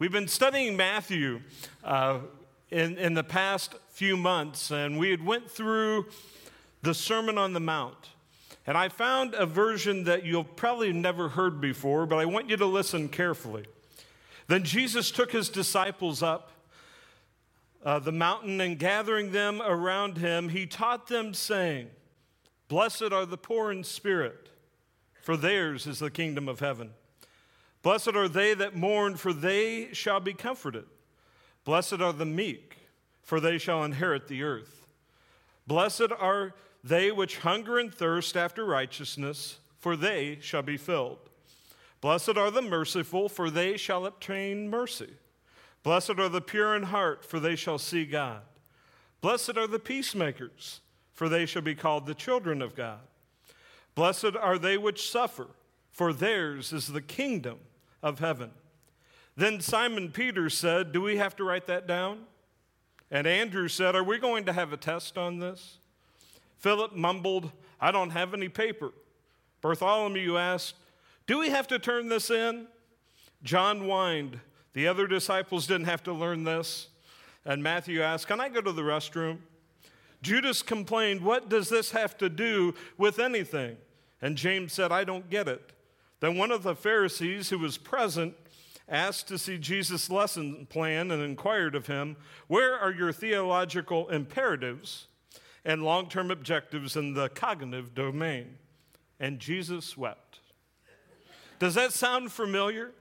We've been studying Matthew uh, in, in the past few months, and we had went through the Sermon on the Mount. And I found a version that you'll probably never heard before, but I want you to listen carefully. Then Jesus took his disciples up uh, the mountain, and gathering them around him, he taught them, saying, Blessed are the poor in spirit, for theirs is the kingdom of heaven. Blessed are they that mourn, for they shall be comforted. Blessed are the meek, for they shall inherit the earth. Blessed are they which hunger and thirst after righteousness, for they shall be filled. Blessed are the merciful, for they shall obtain mercy. Blessed are the pure in heart, for they shall see God. Blessed are the peacemakers, for they shall be called the children of God. Blessed are they which suffer, for theirs is the kingdom of heaven. Then Simon Peter said, Do we have to write that down? And Andrew said, Are we going to have a test on this? Philip mumbled, I don't have any paper. Bartholomew asked, Do we have to turn this in? John whined, The other disciples didn't have to learn this. And Matthew asked, Can I go to the restroom? Judas complained, What does this have to do with anything? And James said, I don't get it. Then one of the Pharisees who was present asked to see Jesus' lesson plan and inquired of him, Where are your theological imperatives and long term objectives in the cognitive domain? And Jesus wept. Does that sound familiar?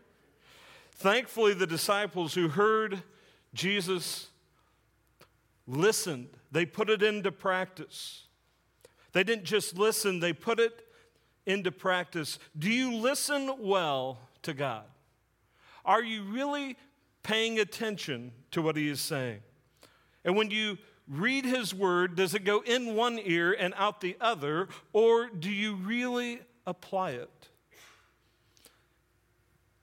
Thankfully, the disciples who heard Jesus listened, they put it into practice. They didn't just listen, they put it into practice. Do you listen well to God? Are you really paying attention to what He is saying? And when you read His word, does it go in one ear and out the other, or do you really apply it?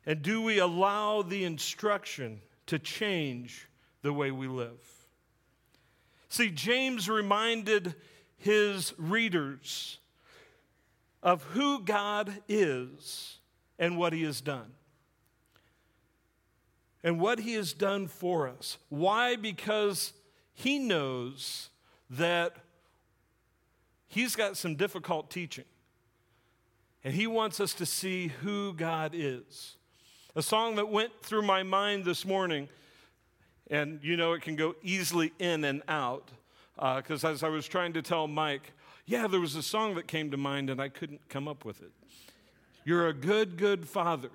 And do we allow the instruction to change the way we live? See, James reminded his readers of who God is and what He has done. And what He has done for us. Why? Because He knows that He's got some difficult teaching. And He wants us to see who God is. A song that went through my mind this morning, and you know it can go easily in and out, because uh, as I was trying to tell Mike, yeah, there was a song that came to mind and I couldn't come up with it. You're a good, good father.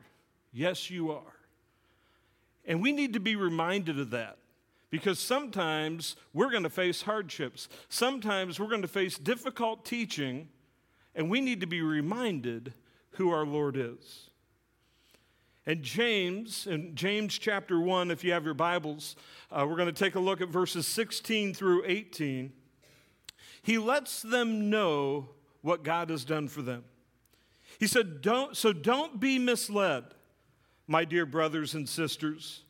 Yes, you are. And we need to be reminded of that because sometimes we're going to face hardships. Sometimes we're going to face difficult teaching, and we need to be reminded who our Lord is. And James, in James chapter 1, if you have your Bibles, uh, we're going to take a look at verses 16 through 18. He lets them know what God has done for them. He said, don't, So don't be misled, my dear brothers and sisters.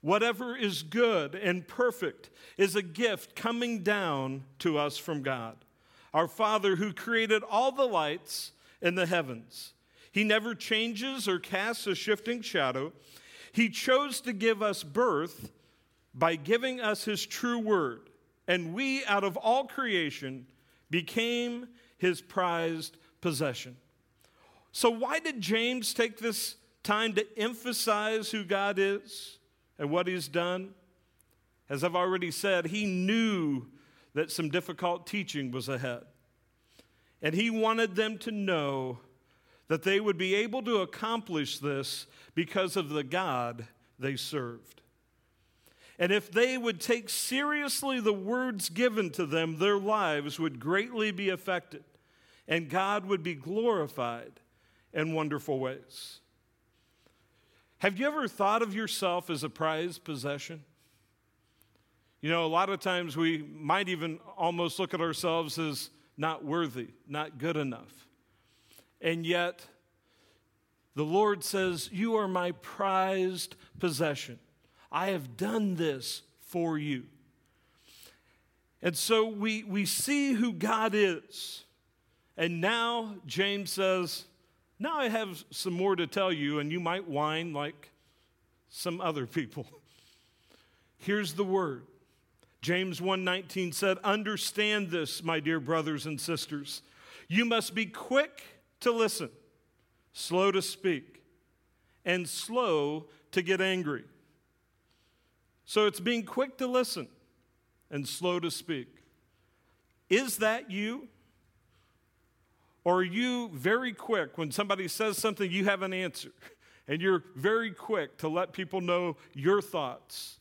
Whatever is good and perfect is a gift coming down to us from God, our Father who created all the lights in the heavens. He never changes or casts a shifting shadow. He chose to give us birth by giving us His true word and we, out of all creation, became his prized possession. So, why did James take this time to emphasize who God is and what he's done? As I've already said, he knew that some difficult teaching was ahead. And he wanted them to know that they would be able to accomplish this because of the God they served. And if they would take seriously the words given to them, their lives would greatly be affected, and God would be glorified in wonderful ways. Have you ever thought of yourself as a prized possession? You know, a lot of times we might even almost look at ourselves as not worthy, not good enough. And yet, the Lord says, You are my prized possession. I have done this for you. And so we, we see who God is. And now James says, Now I have some more to tell you, and you might whine like some other people. Here's the word. James 1:19 said, "Understand this, my dear brothers and sisters. You must be quick to listen, slow to speak, and slow to get angry." So it's being quick to listen and slow to speak. Is that you? Or are you very quick when somebody says something you have an answer and you're very quick to let people know your thoughts?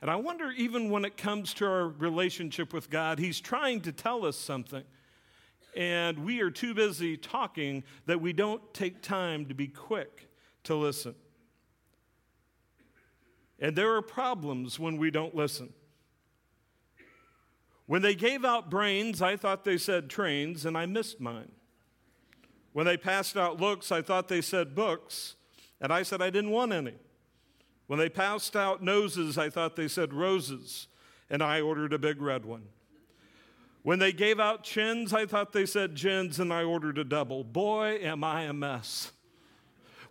And I wonder, even when it comes to our relationship with God, He's trying to tell us something. And we are too busy talking that we don't take time to be quick to listen. And there are problems when we don't listen. When they gave out brains, I thought they said trains, and I missed mine. When they passed out looks, I thought they said books, and I said I didn't want any. When they passed out noses, I thought they said roses, and I ordered a big red one. When they gave out chins, I thought they said gins, and I ordered a double. Boy, am I a mess.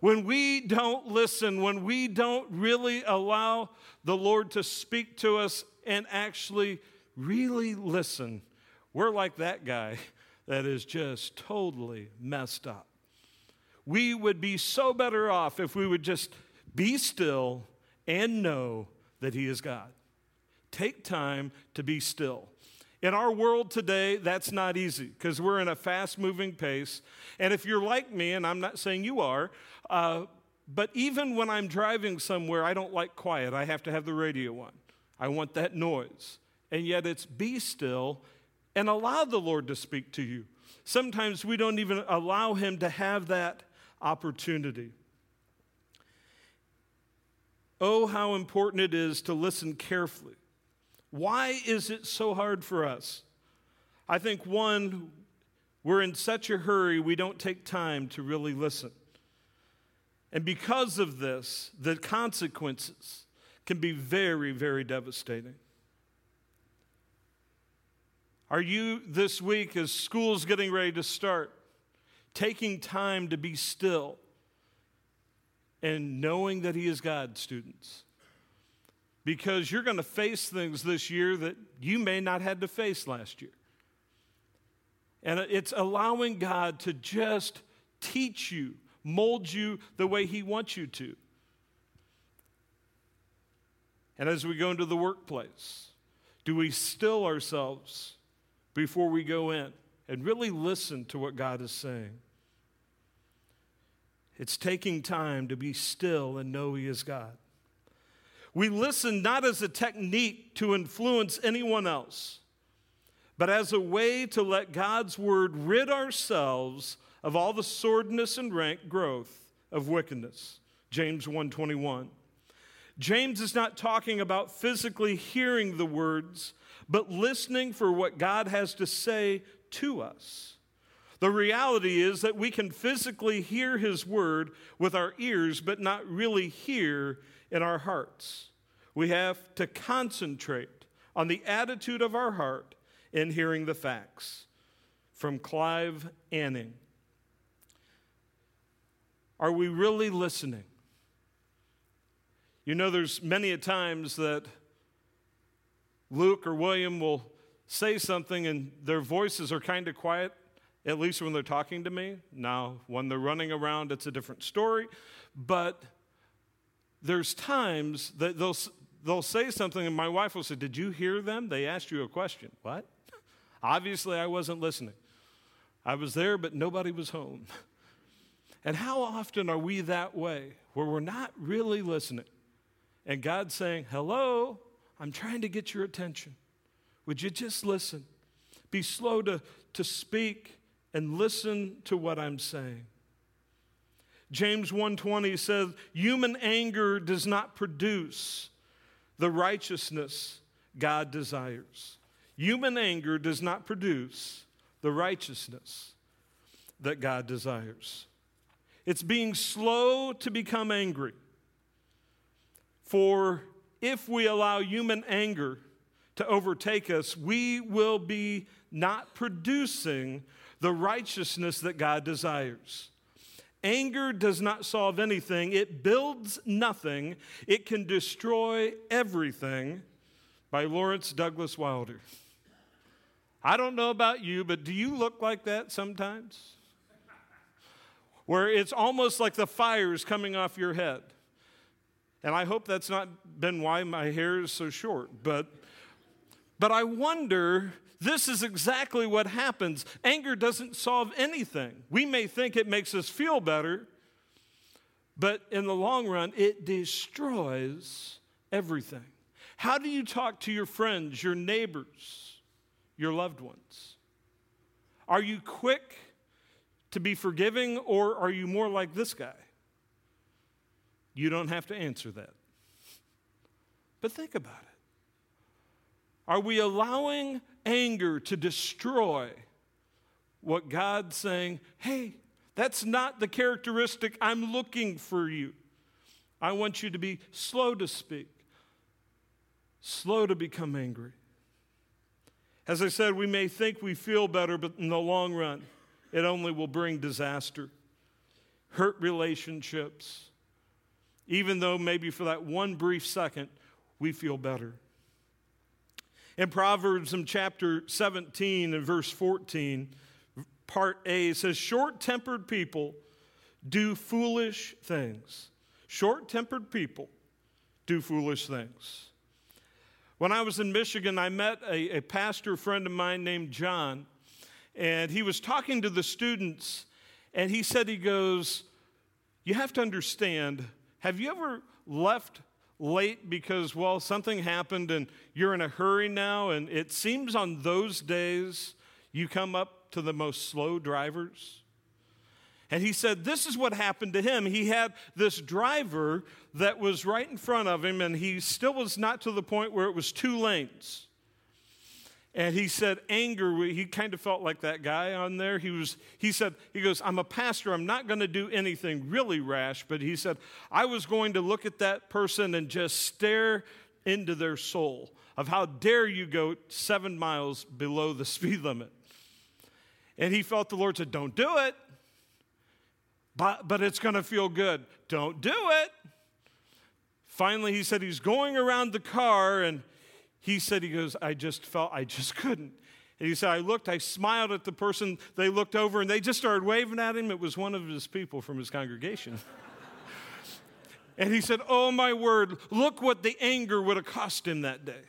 When we don't listen, when we don't really allow the Lord to speak to us and actually really listen, we're like that guy that is just totally messed up. We would be so better off if we would just be still and know that He is God. Take time to be still. In our world today, that's not easy because we're in a fast moving pace. And if you're like me, and I'm not saying you are, uh, but even when I'm driving somewhere, I don't like quiet. I have to have the radio on. I want that noise and yet it's be still and allow the Lord to speak to you. Sometimes we don't even allow Him to have that opportunity. Oh, how important it is to listen carefully. Why is it so hard for us? I think one, we're in such a hurry, we don't take time to really listen. And because of this, the consequences can be very, very devastating. Are you this week, as school's getting ready to start, taking time to be still and knowing that He is God, students? Because you're going to face things this year that you may not had to face last year. And it's allowing God to just teach you, mold you the way He wants you to. And as we go into the workplace, do we still ourselves? before we go in and really listen to what God is saying. It's taking time to be still and know He is God. We listen not as a technique to influence anyone else, but as a way to let God's word rid ourselves of all the sordidness and rank growth of wickedness. James 121. James is not talking about physically hearing the words but listening for what God has to say to us. The reality is that we can physically hear His word with our ears, but not really hear in our hearts. We have to concentrate on the attitude of our heart in hearing the facts. From Clive Anning. Are we really listening? You know, there's many a times that Luke or William will say something and their voices are kind of quiet, at least when they're talking to me. Now, when they're running around, it's a different story. But there's times that they'll, they'll say something, and my wife will say, Did you hear them? They asked you a question. What? Obviously, I wasn't listening. I was there, but nobody was home. And how often are we that way, where we're not really listening? And God's saying, Hello, I'm trying to get your attention. Would you just listen? Be slow to, to speak and listen to what I'm saying. James 1:20 says, "Human anger does not produce the righteousness God desires." Human anger does not produce the righteousness that God desires. It's being slow to become angry. For if we allow human anger to overtake us, we will be not producing the righteousness that God desires. Anger does not solve anything, it builds nothing, it can destroy everything. By Lawrence Douglas Wilder. I don't know about you, but do you look like that sometimes? Where it's almost like the fire is coming off your head. And I hope that's not been why my hair is so short, but but I wonder this is exactly what happens. Anger doesn't solve anything. We may think it makes us feel better, but in the long run, it destroys everything. How do you talk to your friends, your neighbors, your loved ones? Are you quick to be forgiving, or are you more like this guy? You don't have to answer that. But think about it. Are we allowing anger to destroy what God's saying, hey, that's not the characteristic I'm looking for you. I want you to be slow to speak, slow to become angry. As I said, we may think we feel better, but in the long run, it only will bring disaster, hurt relationships, even though maybe for that one brief second we feel better. In Proverbs in chapter 17 and verse 14, part A says, Short tempered people do foolish things. Short tempered people do foolish things. When I was in Michigan, I met a, a, pastor friend of mine named John, and he was talking to the students, and he said, He goes, You have to understand, have you ever left late because, well, something happened and you're in a hurry now. And it seems on those days you come up to the most slow drivers. And he said, This is what happened to him. He had this driver that was right in front of him, and he still was not to the point where it was two lanes. And he said, anger, he kind of felt like that guy on there. He was, he said, he goes, I'm a pastor. I'm not going to do anything really rash. But he said, I was going to look at that person and just stare into their soul of how dare you go seven miles below the speed limit. And he felt the Lord said, Don't do it. But, but it's going to feel good. Don't do it. Finally, he said he's going around the car and he said, he goes, I just felt, I just couldn't. And he said, I looked, I smiled at the person. They looked over and they just started waving at him. It was one of his people from his congregation. and he said, Oh, my word, look what the anger would have cost him that day.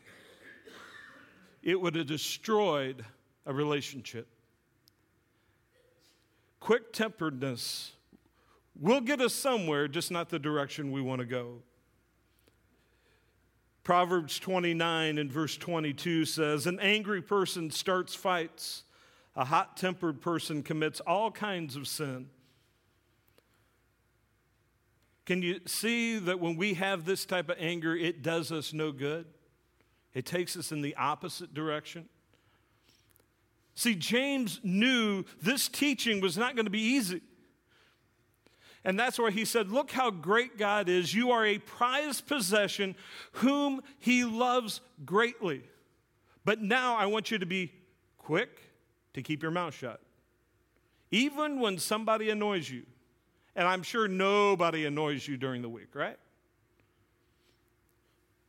It would have destroyed a relationship. Quick temperedness will get us somewhere, just not the direction we want to go. Proverbs 29 and verse 22 says, An angry person starts fights, a hot tempered person commits all kinds of sin. Can you see that when we have this type of anger, it does us no good? It takes us in the opposite direction. See, James knew this teaching was not going to be easy. And that's where he said, Look how great God is. You are a prized possession whom he loves greatly. But now I want you to be quick to keep your mouth shut. Even when somebody annoys you, and I'm sure nobody annoys you during the week, right?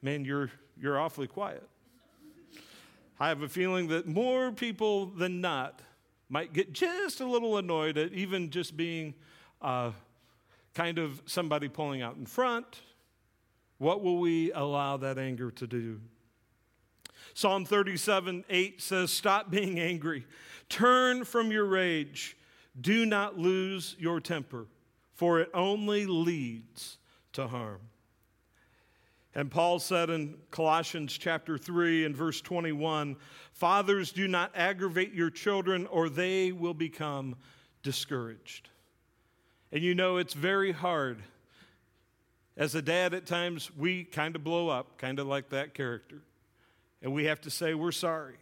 Man, you're, you're awfully quiet. I have a feeling that more people than not might get just a little annoyed at even just being uh, kind of somebody pulling out in front. What will we allow that anger to do? Psalm 37 8 says, Stop being angry, turn from your rage, do not lose your temper, for it only leads to harm. And Paul said in Colossians chapter 3 and verse 21 Fathers, do not aggravate your children, or they will become discouraged. And you know, it's very hard. As a dad, at times, we kind of blow up, kind of like that character. And we have to say we're sorry,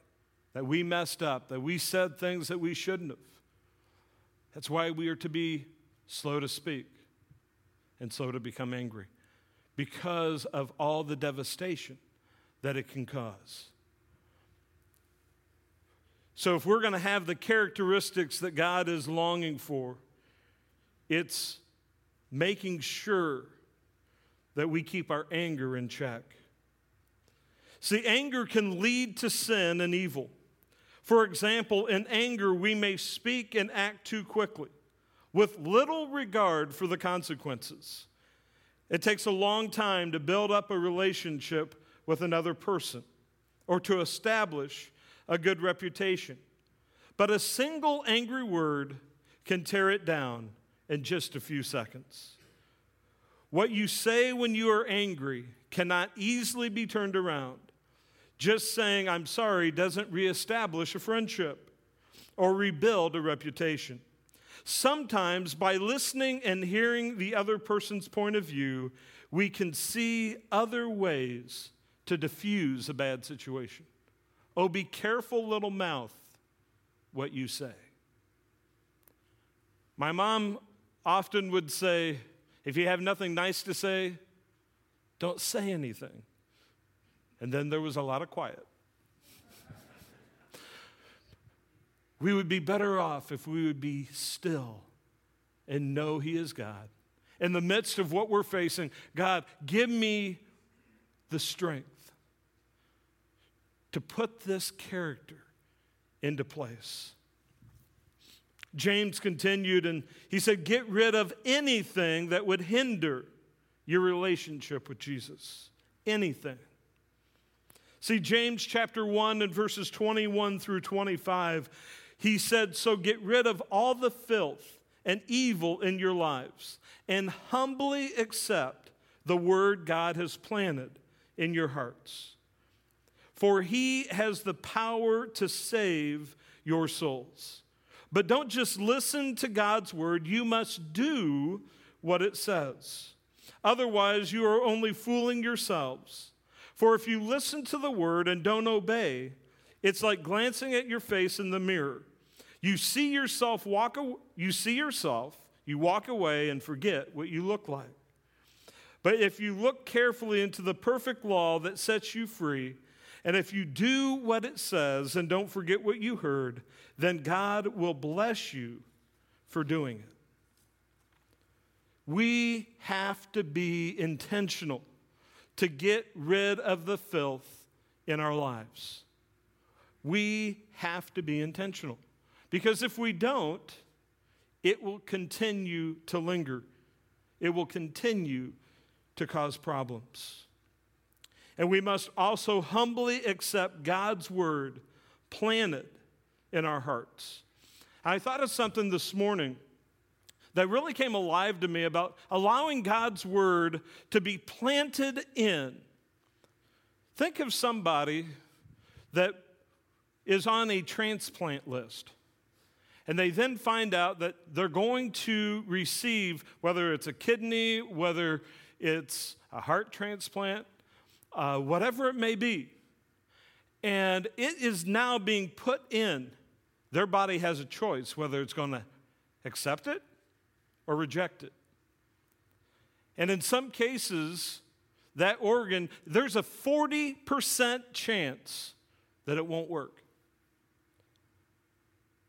that we messed up, that we said things that we shouldn't have. That's why we are to be slow to speak and slow to become angry because of all the devastation that it can cause. So, if we're going to have the characteristics that God is longing for, it's making sure that we keep our anger in check. See, anger can lead to sin and evil. For example, in anger, we may speak and act too quickly with little regard for the consequences. It takes a long time to build up a relationship with another person or to establish a good reputation. But a single angry word can tear it down in just a few seconds. What you say when you are angry cannot easily be turned around. Just saying, I'm sorry, doesn't reestablish a friendship or rebuild a reputation. Sometimes, by listening and hearing the other person's point of view, we can see other ways to diffuse a bad situation. Oh, be careful, little mouth, what you say. My mom often would say, if you have nothing nice to say, don't say anything. And then there was a lot of quiet. we would be better off if we would be still and know He is God. In the midst of what we're facing, God, give me the strength to put this character into place. James continued and he said, Get rid of anything that would hinder your relationship with Jesus. Anything. See, James chapter 1 and verses 21 through 25, he said, So get rid of all the filth and evil in your lives and humbly accept the word God has planted in your hearts. For he has the power to save your souls. But don't just listen to God's word, you must do what it says. Otherwise, you are only fooling yourselves. For if you listen to the word and don't obey, it's like glancing at your face in the mirror. You see yourself walk away you see yourself, you walk away and forget what you look like. But if you look carefully into the perfect law that sets you free, and if you do what it says and don't forget what you heard, then God will bless you for doing it. We have to be intentional to get rid of the filth in our lives. We have to be intentional. Because if we don't, it will continue to linger. It will continue to cause problems. And we must also humbly accept God's word planted in our hearts. I thought of something this morning that really came alive to me about allowing God's word to be planted in. Think of somebody that is on a transplant list. And they then find out that they're going to receive, whether it's a kidney, whether it's a heart transplant, uh, whatever it may be. And it is now being put in. Their body has a choice whether it's going to accept it or reject it. And in some cases, that organ, there's a 40% chance that it won't work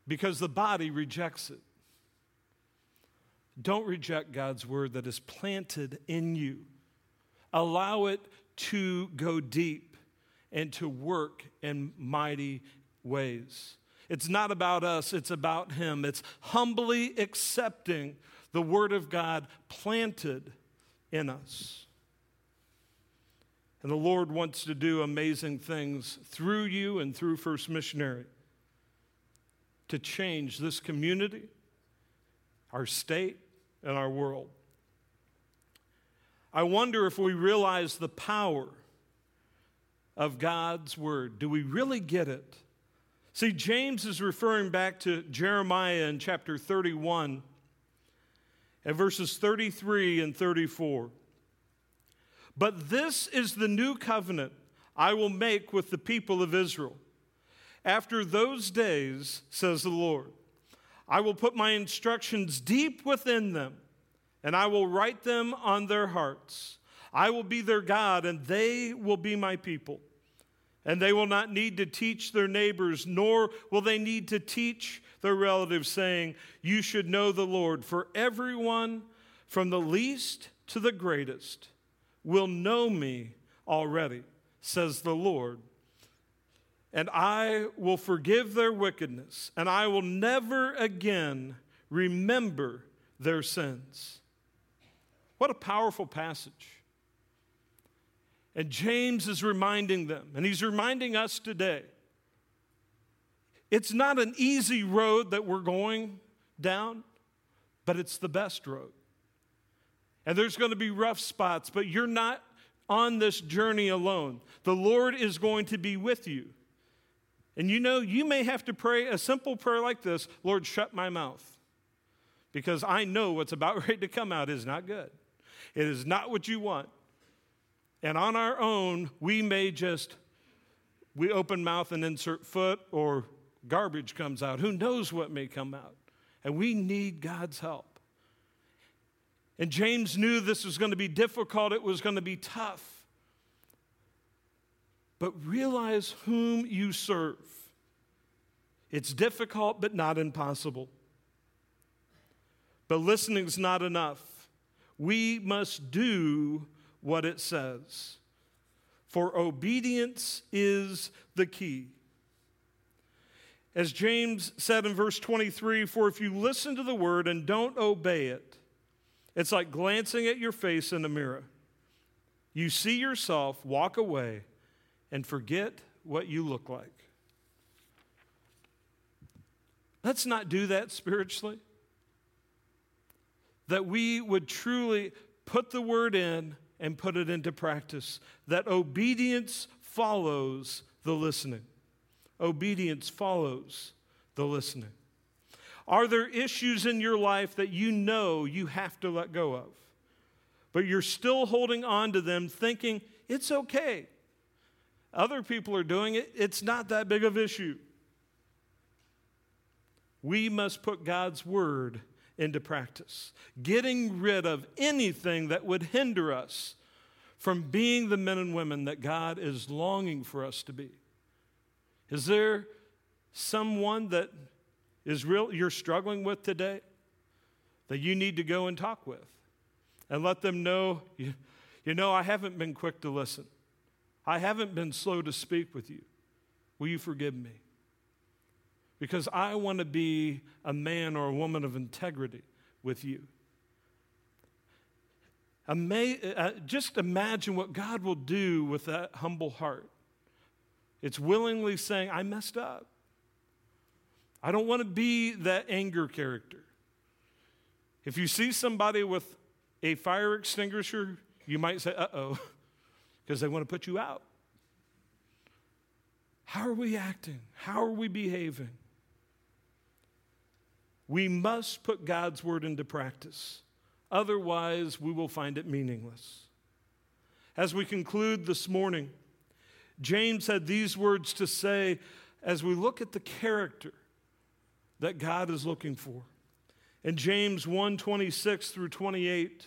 because the body rejects it. Don't reject God's word that is planted in you. Allow it to go deep and to work in mighty ways. It's not about us, it's about Him. It's humbly accepting the Word of God planted in us. And the Lord wants to do amazing things through you and through First Missionary to change this community, our state, and our world. I wonder if we realize the power of God's Word. Do we really get it? See, James is referring back to Jeremiah in chapter 31 at verses 33 and 34. But this is the new covenant I will make with the people of Israel. After those days, says the Lord, I will put my instructions deep within them, and I will write them on their hearts. I will be their God, and they will be my people. And they will not need to teach their neighbors, nor will they need to teach their relatives, saying, You should know the Lord. For everyone, from the least to the greatest, will know me already, says the Lord. And I will forgive their wickedness, and I will never again remember their sins. What a powerful passage. And James is reminding them, and he's reminding us today. It's not an easy road that we're going down, but it's the best road. And there's going to be rough spots, but you're not on this journey alone. The Lord is going to be with you. And you know, you may have to pray a simple prayer like this Lord, shut my mouth. Because I know what's about ready to come out is not good. It is not what you want. And on our own, we may just, we open mouth and insert foot or garbage comes out. Who knows what may come out? And we need God's help. And James knew this was going to be difficult, it was going to be tough. But realize whom you serve. It's difficult, but not impossible. But listening is not enough. We must do what it says. For obedience is the key. As James said in verse 23 For if you listen to the word and don't obey it, it's like glancing at your face in a mirror. You see yourself, walk away, and forget what you look like. Let's not do that spiritually. That we would truly put the word in and put it into practice. That obedience follows the listening. Obedience follows the listening. Are there issues in your life that you know you have to let go of, but you're still holding on to them thinking it's okay? Other people are doing it, it's not that big of an issue. We must put God's word into practice, getting rid of anything that would hinder us from being the men and women that God is longing for us to be. Is there someone that is real you're struggling with today that you need to go and talk with and let them know you, you know I haven't been quick to listen. I haven't been slow to speak with you. Will you forgive me? Because I want to be a man or a woman of integrity with you. Ama- uh, just imagine what God will do with that humble heart. It's willingly saying, I messed up. I don't want to be that anger character. If you see somebody with a fire extinguisher, you might say, uh oh, because they want to put you out. How are we acting? How are we behaving? We must put God's word into practice. Otherwise, we will find it meaningless. As we conclude this morning, James had these words to say as we look at the character that God is looking for. In James 1 26 through 28,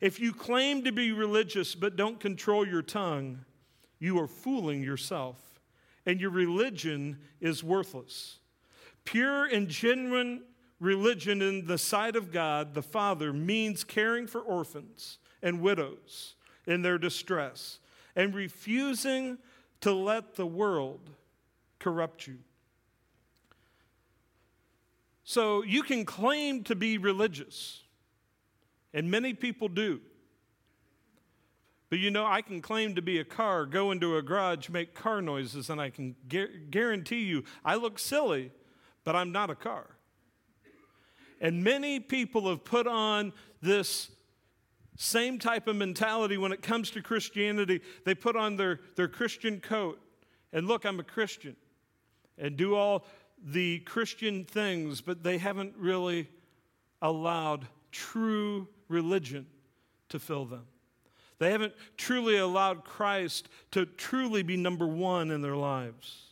if you claim to be religious but don't control your tongue, you are fooling yourself, and your religion is worthless. Pure and genuine religion in the sight of God the Father means caring for orphans and widows in their distress and refusing to let the world corrupt you. So you can claim to be religious, and many people do. But you know, I can claim to be a car, go into a garage, make car noises, and I can gu- guarantee you I look silly, but I'm not a car. And many people have put on this same type of mentality when it comes to Christianity. They put on their, their Christian coat and look, I'm a Christian, and do all the Christian things, but they haven't really allowed true religion to fill them. They haven't truly allowed Christ to truly be number one in their lives.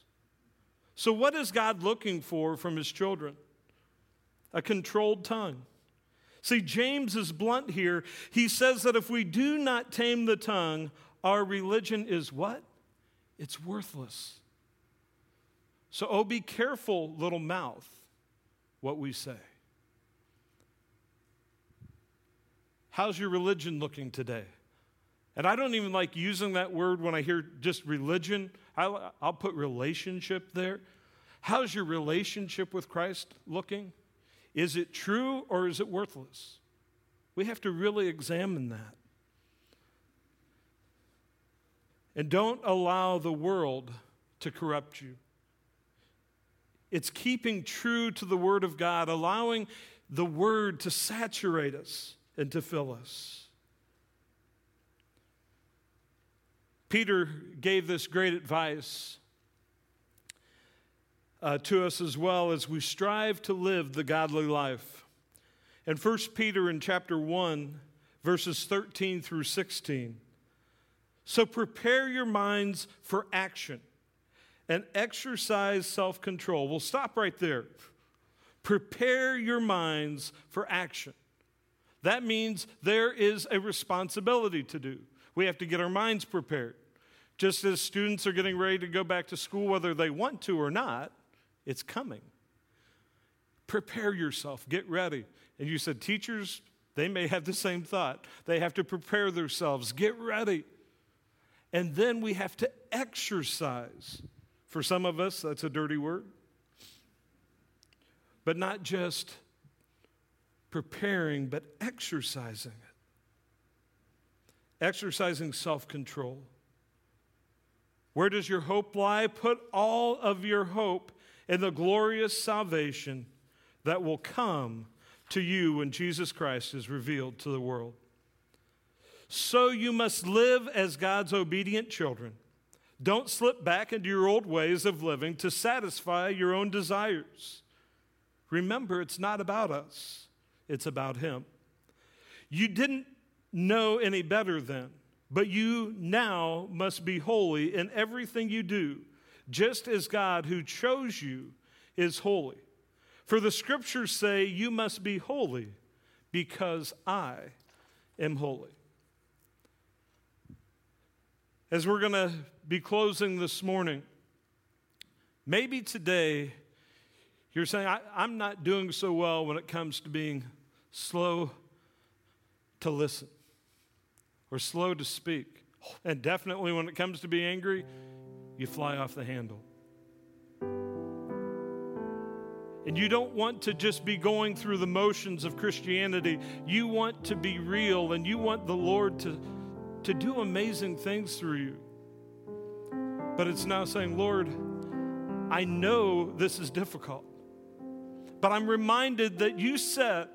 So, what is God looking for from his children? A controlled tongue. See, James is blunt here. He says that if we do not tame the tongue, our religion is what? it's worthless. So, oh, be careful, little mouth, what we say. How's your religion looking today? And I don't even like using that word when I hear just religion. I'll, I'll put relationship there. How's your relationship with Christ looking? Is it true or is it worthless? We have to really examine that. And don't allow the world to corrupt you. It's keeping true to the Word of God, allowing the Word to saturate us and to fill us. Peter gave this great advice uh, to us as well as we strive to live the godly life. In 1 Peter in chapter 1, verses 13 through 16. So prepare your minds for action and exercise self control. We'll stop right there. Prepare your minds for action. That means there is a responsibility to do. We have to get our minds prepared. Just as students are getting ready to go back to school, whether they want to or not, it's coming. Prepare yourself, get ready. And you said, teachers, they may have the same thought. They have to prepare themselves, get ready. And then we have to exercise. For some of us, that's a dirty word. But not just preparing, but exercising it. Exercising self control. Where does your hope lie? Put all of your hope in the glorious salvation that will come to you when Jesus Christ is revealed to the world. So you must live as God's obedient children. Don't slip back into your old ways of living to satisfy your own desires. Remember, it's not about us, it's about Him. You didn't know any better then. But you now must be holy in everything you do, just as God who chose you is holy. For the scriptures say, You must be holy because I am holy. As we're going to be closing this morning, maybe today you're saying, I, am not doing so well when it comes to being slow to listen or slow to speak. And definitely when it comes to being angry, you fly off the handle. And you don't want to just be going through the motions of Christianity. You want to be real and you want the Lord to, to do amazing things through you. But it's now saying, Lord, I know this is difficult, but I'm reminded that you said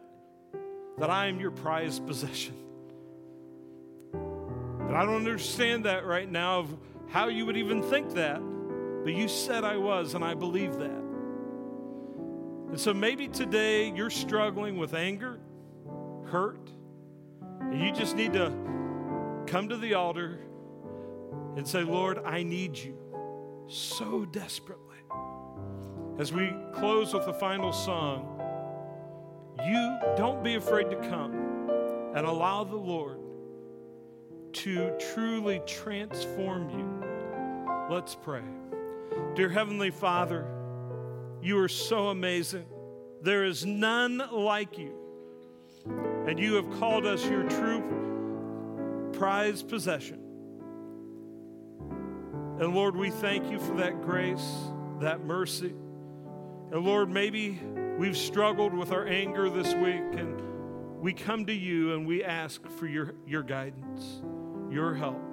that I am your prized possession. And I don't understand that right now how you would even think that. But you said I was, and I believe that. And so maybe today you're struggling with anger, hurt, and you just need to come to the altar and say, Lord, I need you so desperately. As we close with the final song, you don't be afraid to come and allow the Lord to truly transform you. Let's pray. Dear Heavenly Father, you are so amazing. There is none like you. And you have called us your true prized possession. And Lord, we thank you for that grace, that mercy. And Lord, maybe we've struggled with our anger this week, and we come to you and we ask for your, your guidance your help,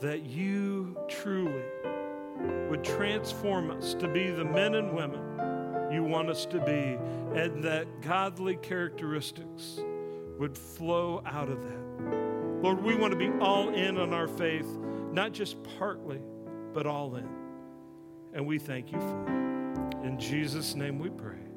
that you truly would transform us to be the men and women you want us to be, and that godly characteristics would flow out of that. Lord, we want to be all in on our faith, not just partly, but all in. And we thank you for it. In Jesus' name we pray.